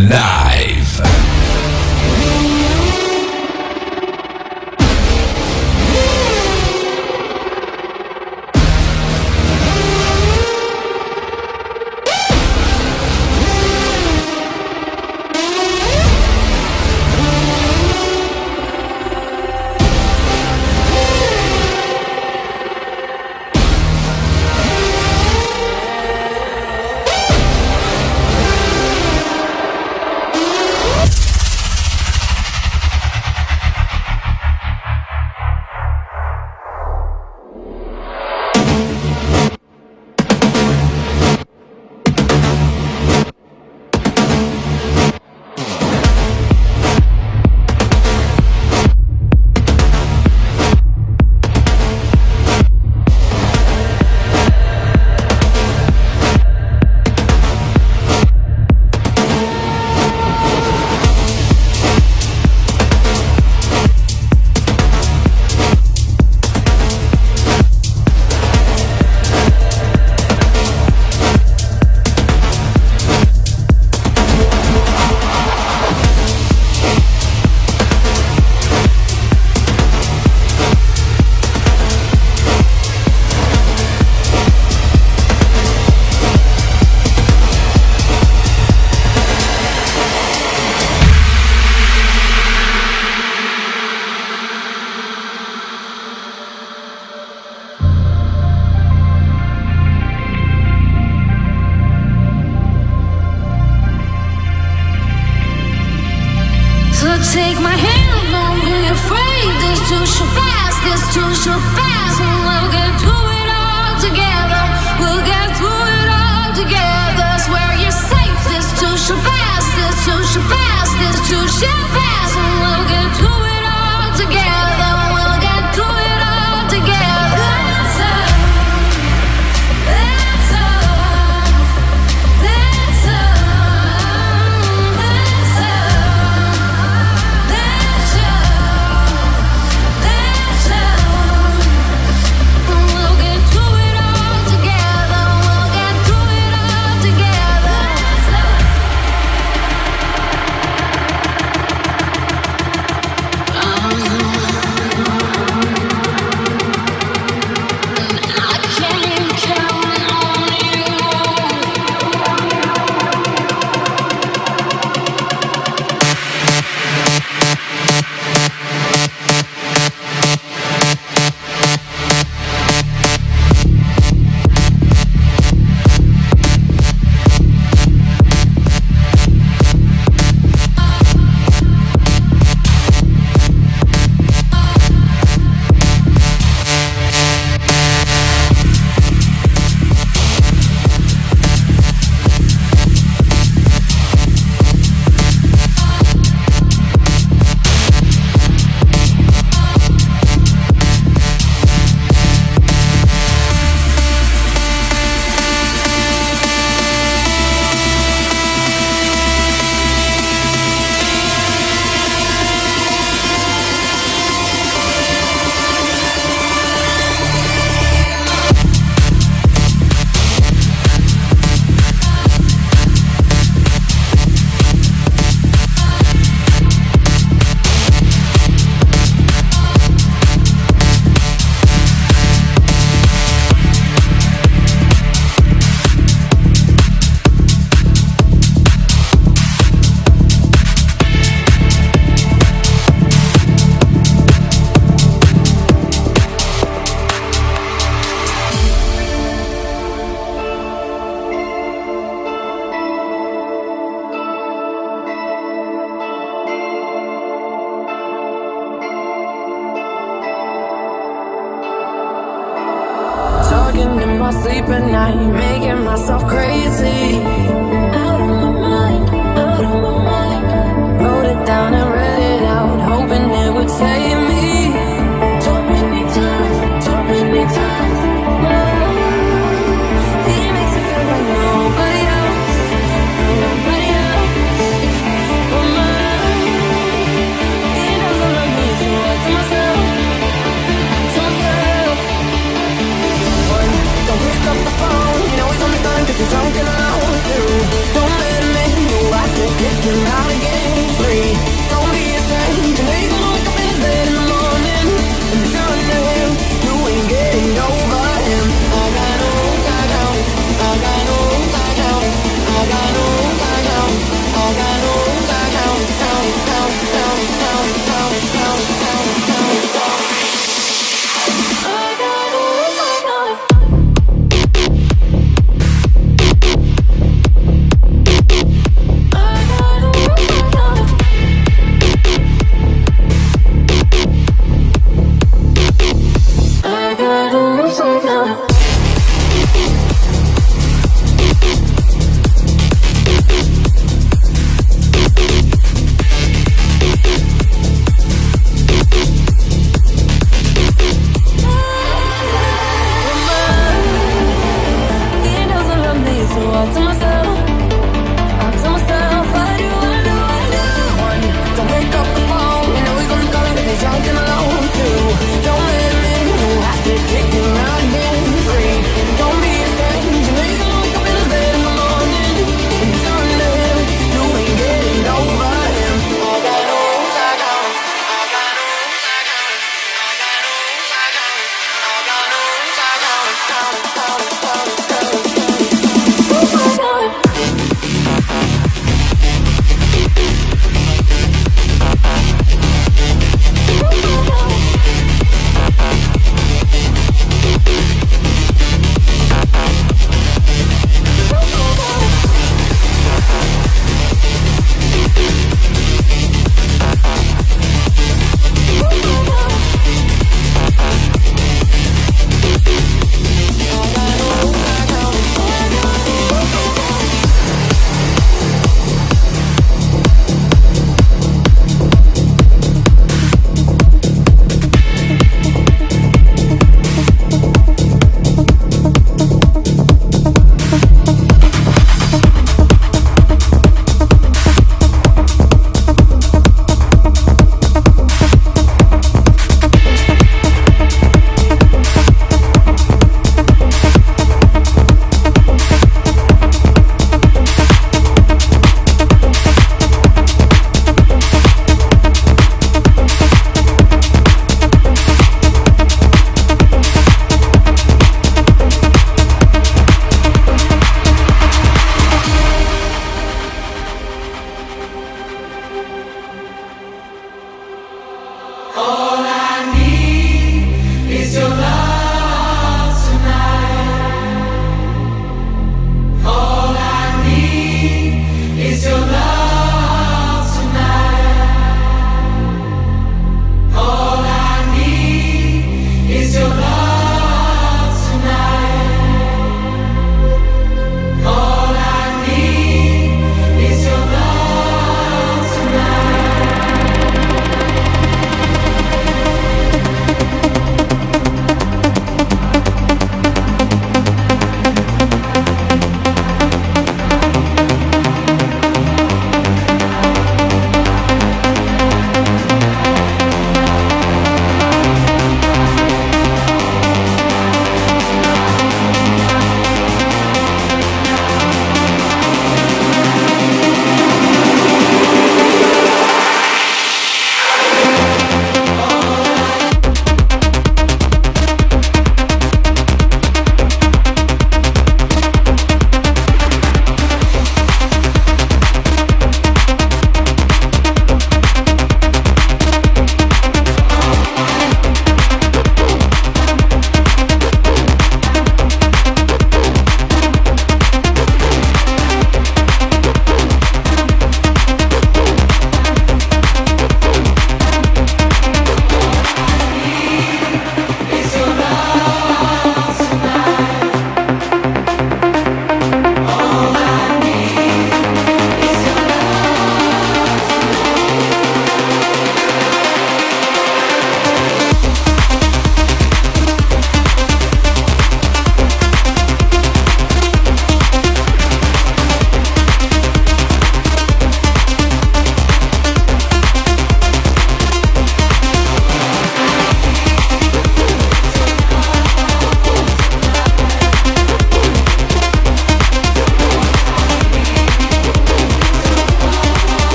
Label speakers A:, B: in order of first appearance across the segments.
A: Live.
B: Drunk and alone too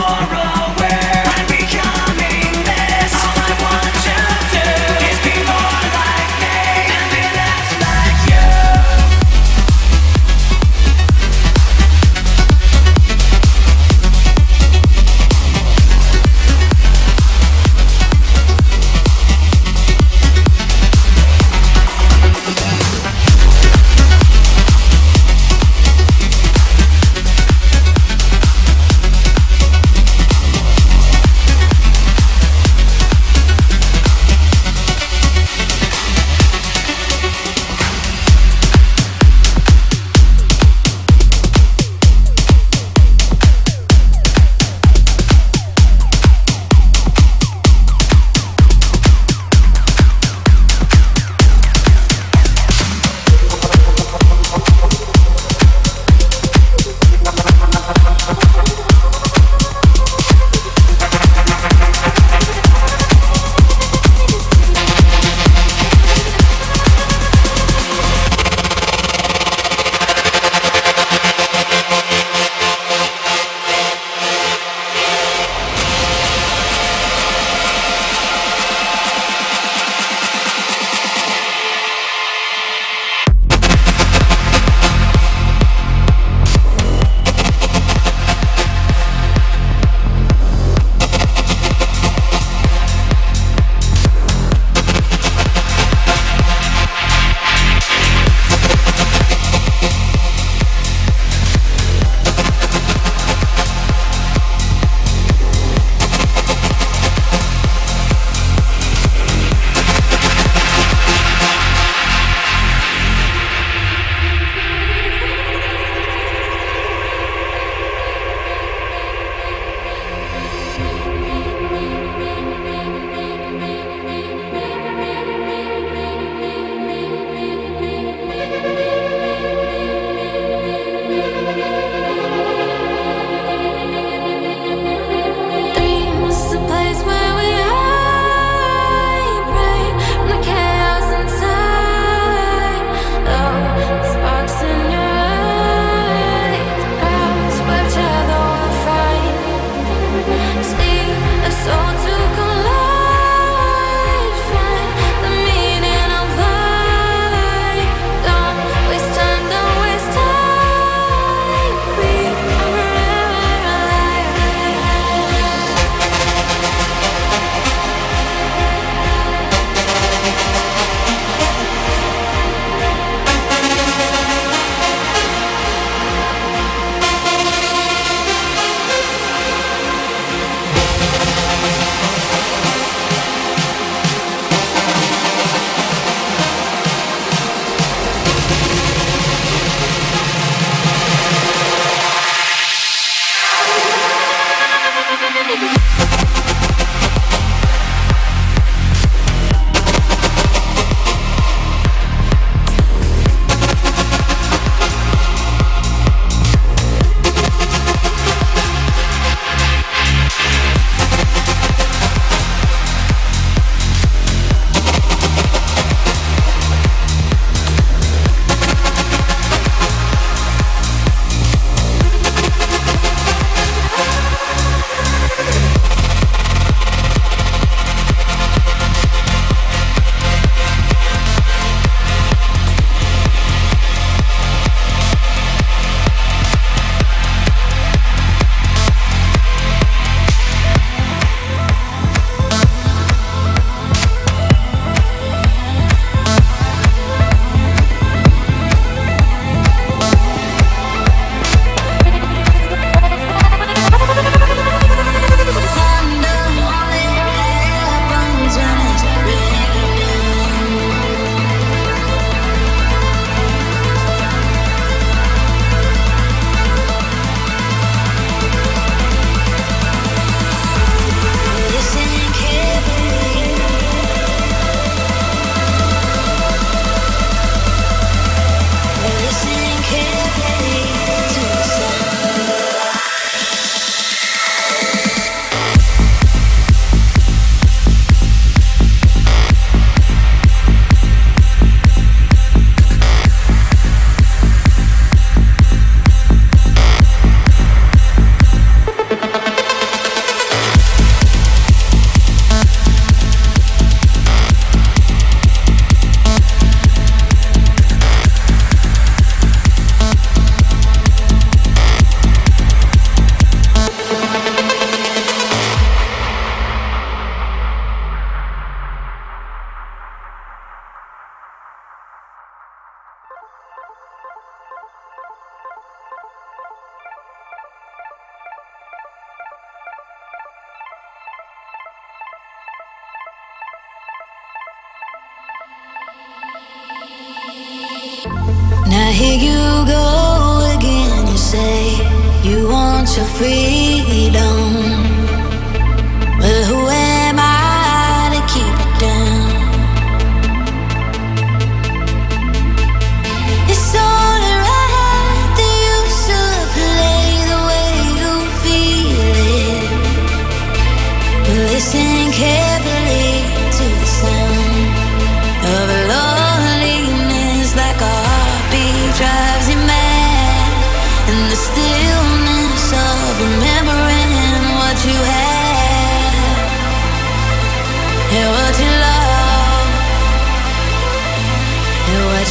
C: so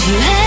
C: you
B: have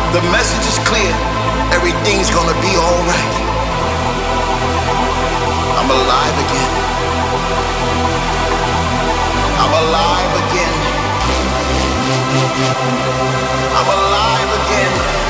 D: The message is clear. Everything's gonna be alright. I'm alive again. I'm alive again. I'm alive again.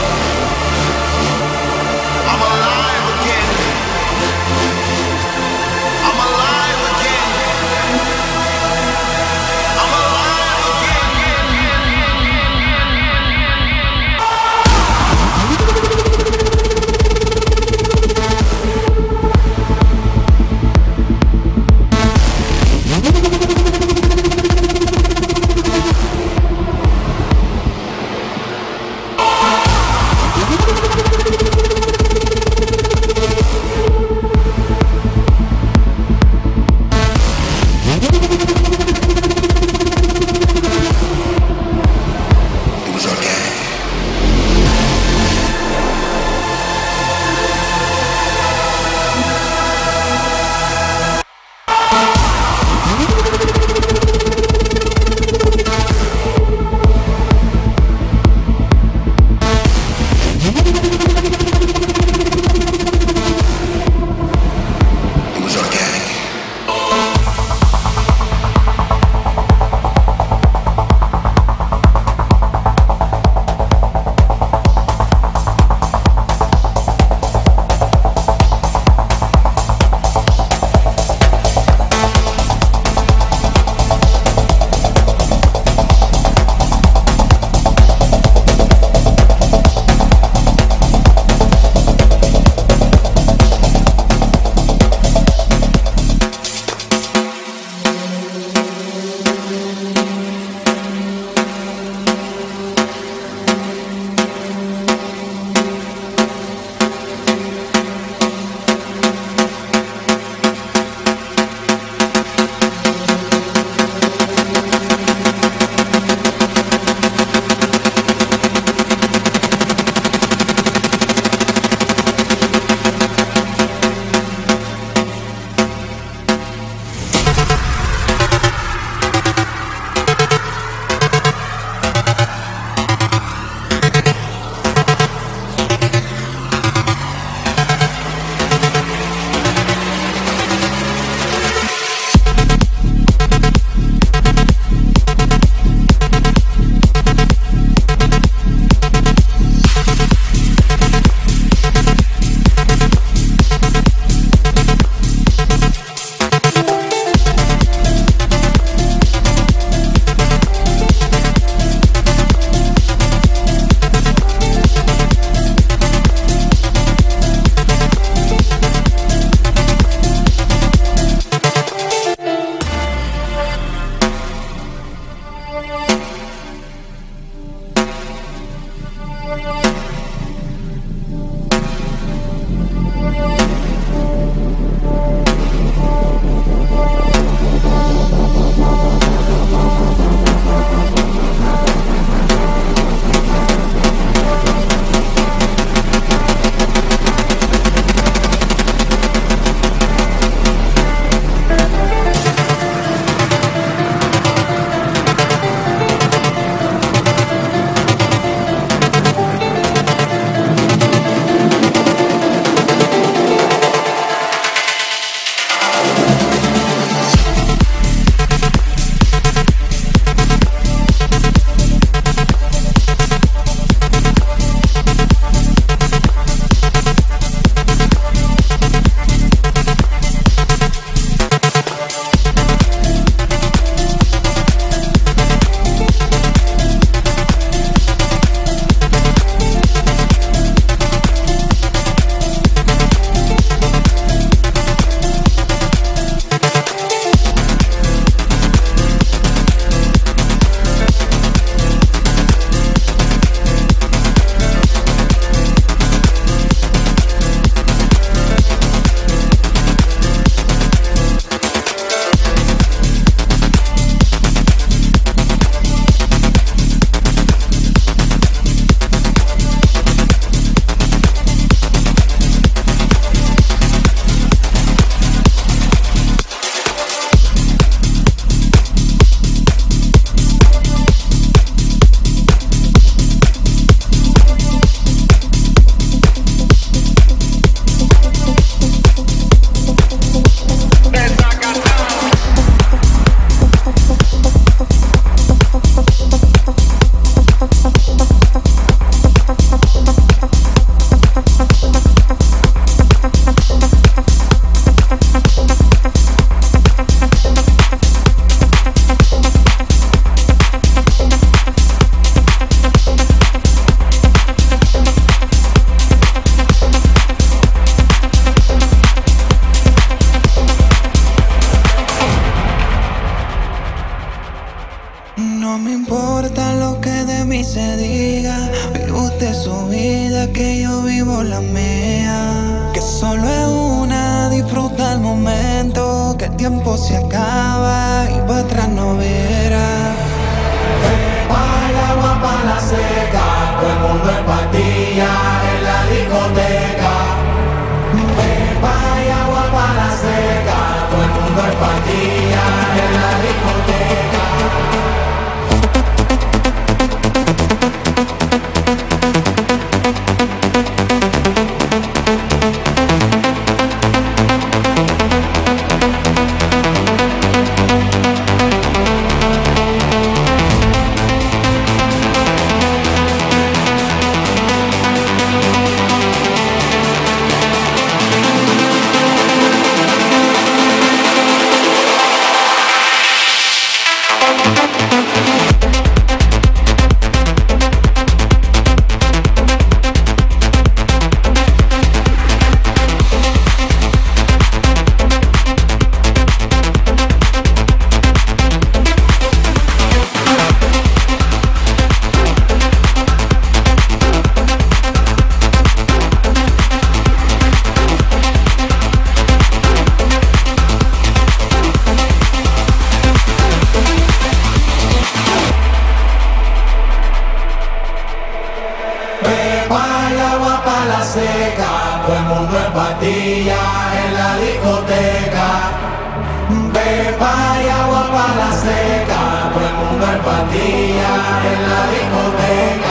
A: par agua para la seca, todo el mundo en patilla en la discoteca.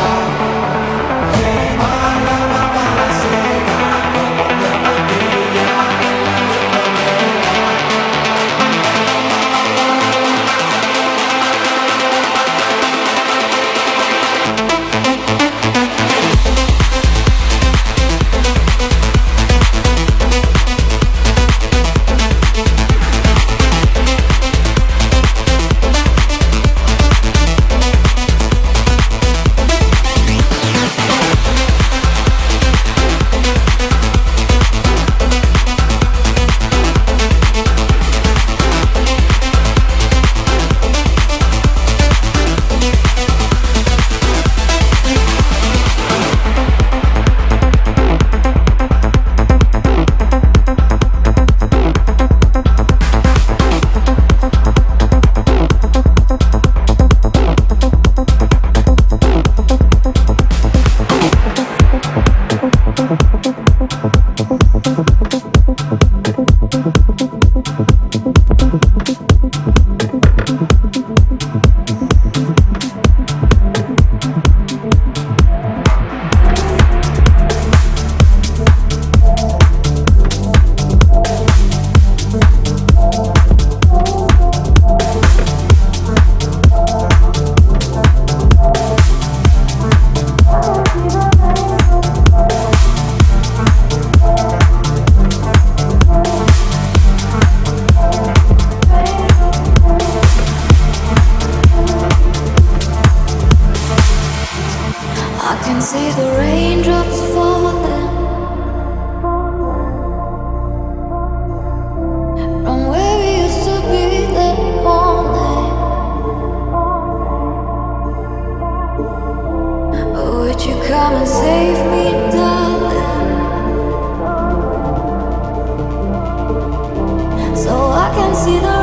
E: I can see the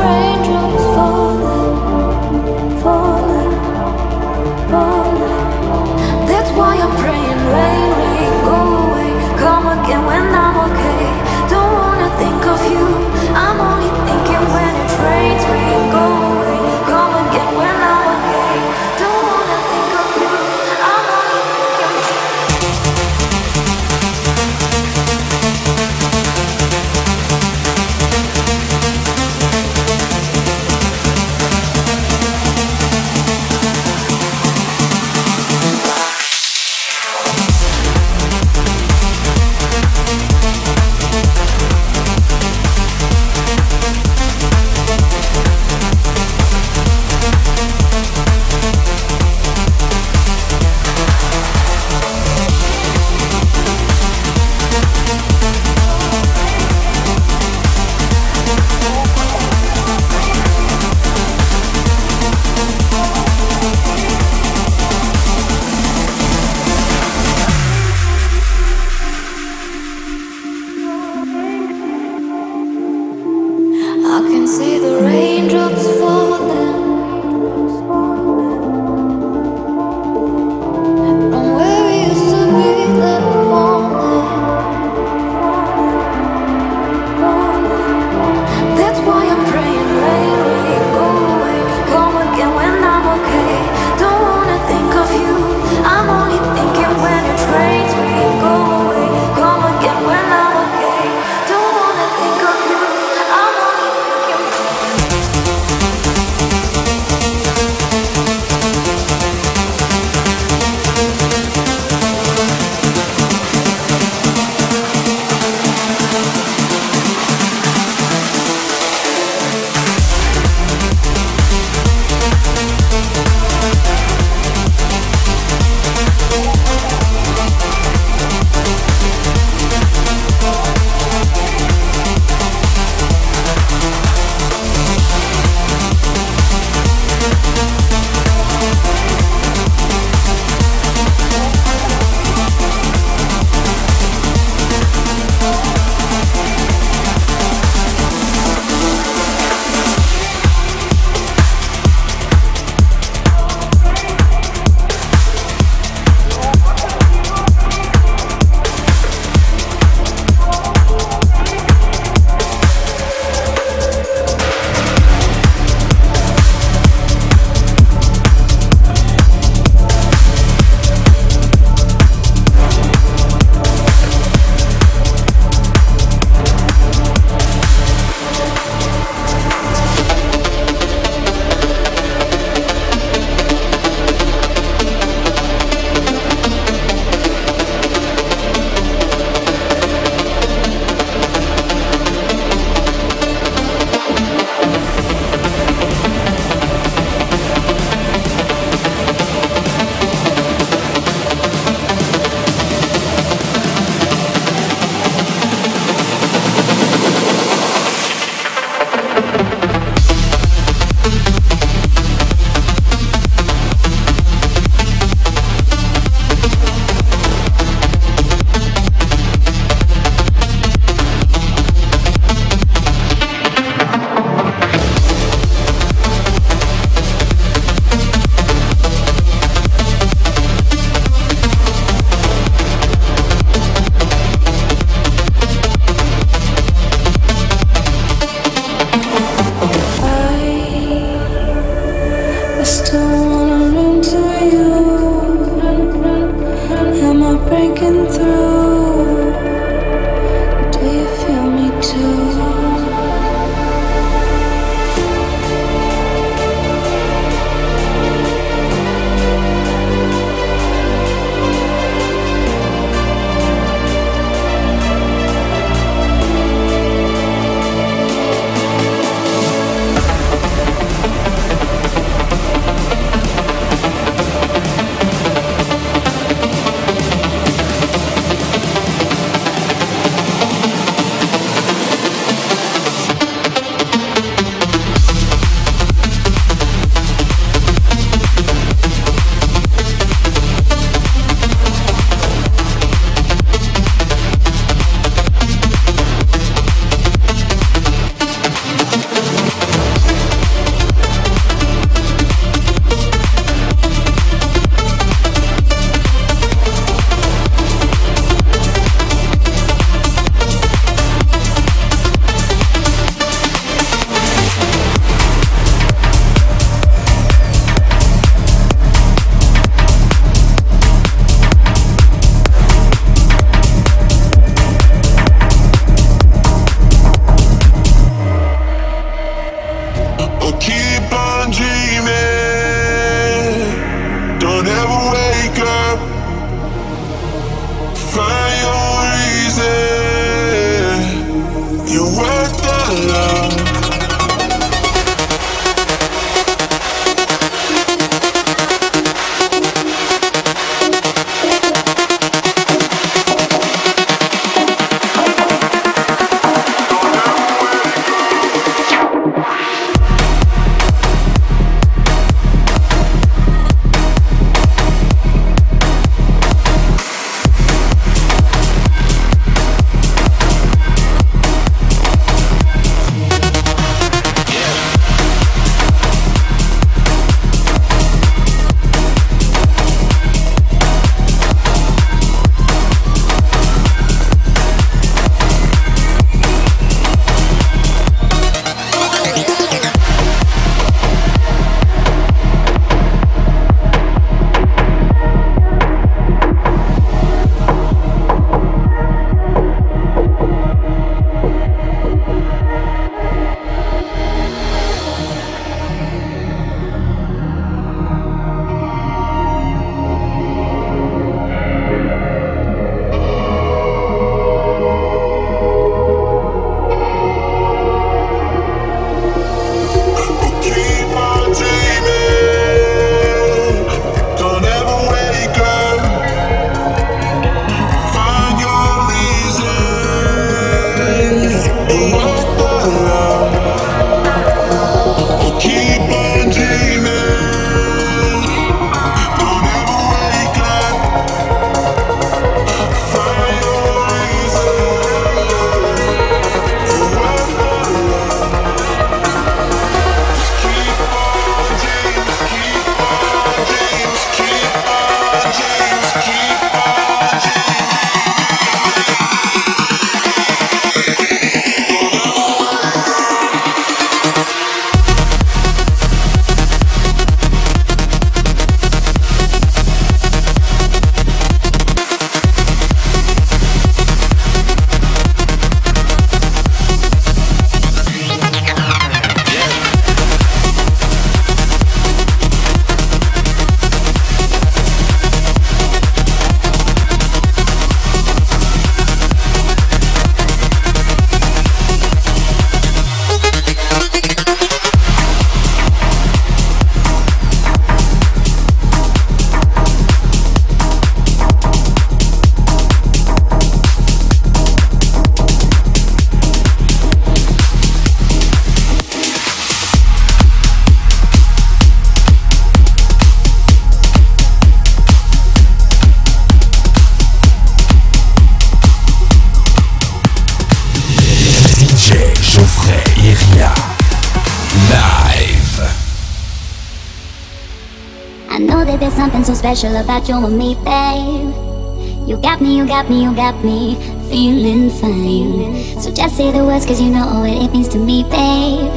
F: special about you and me, babe. You got me, you got me, you got me feeling fine. So just say the words, cause you know what it means to me, babe.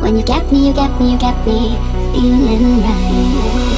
F: When you got me, you got me, you got me feeling right.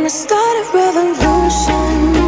F: gonna
G: start a revolution.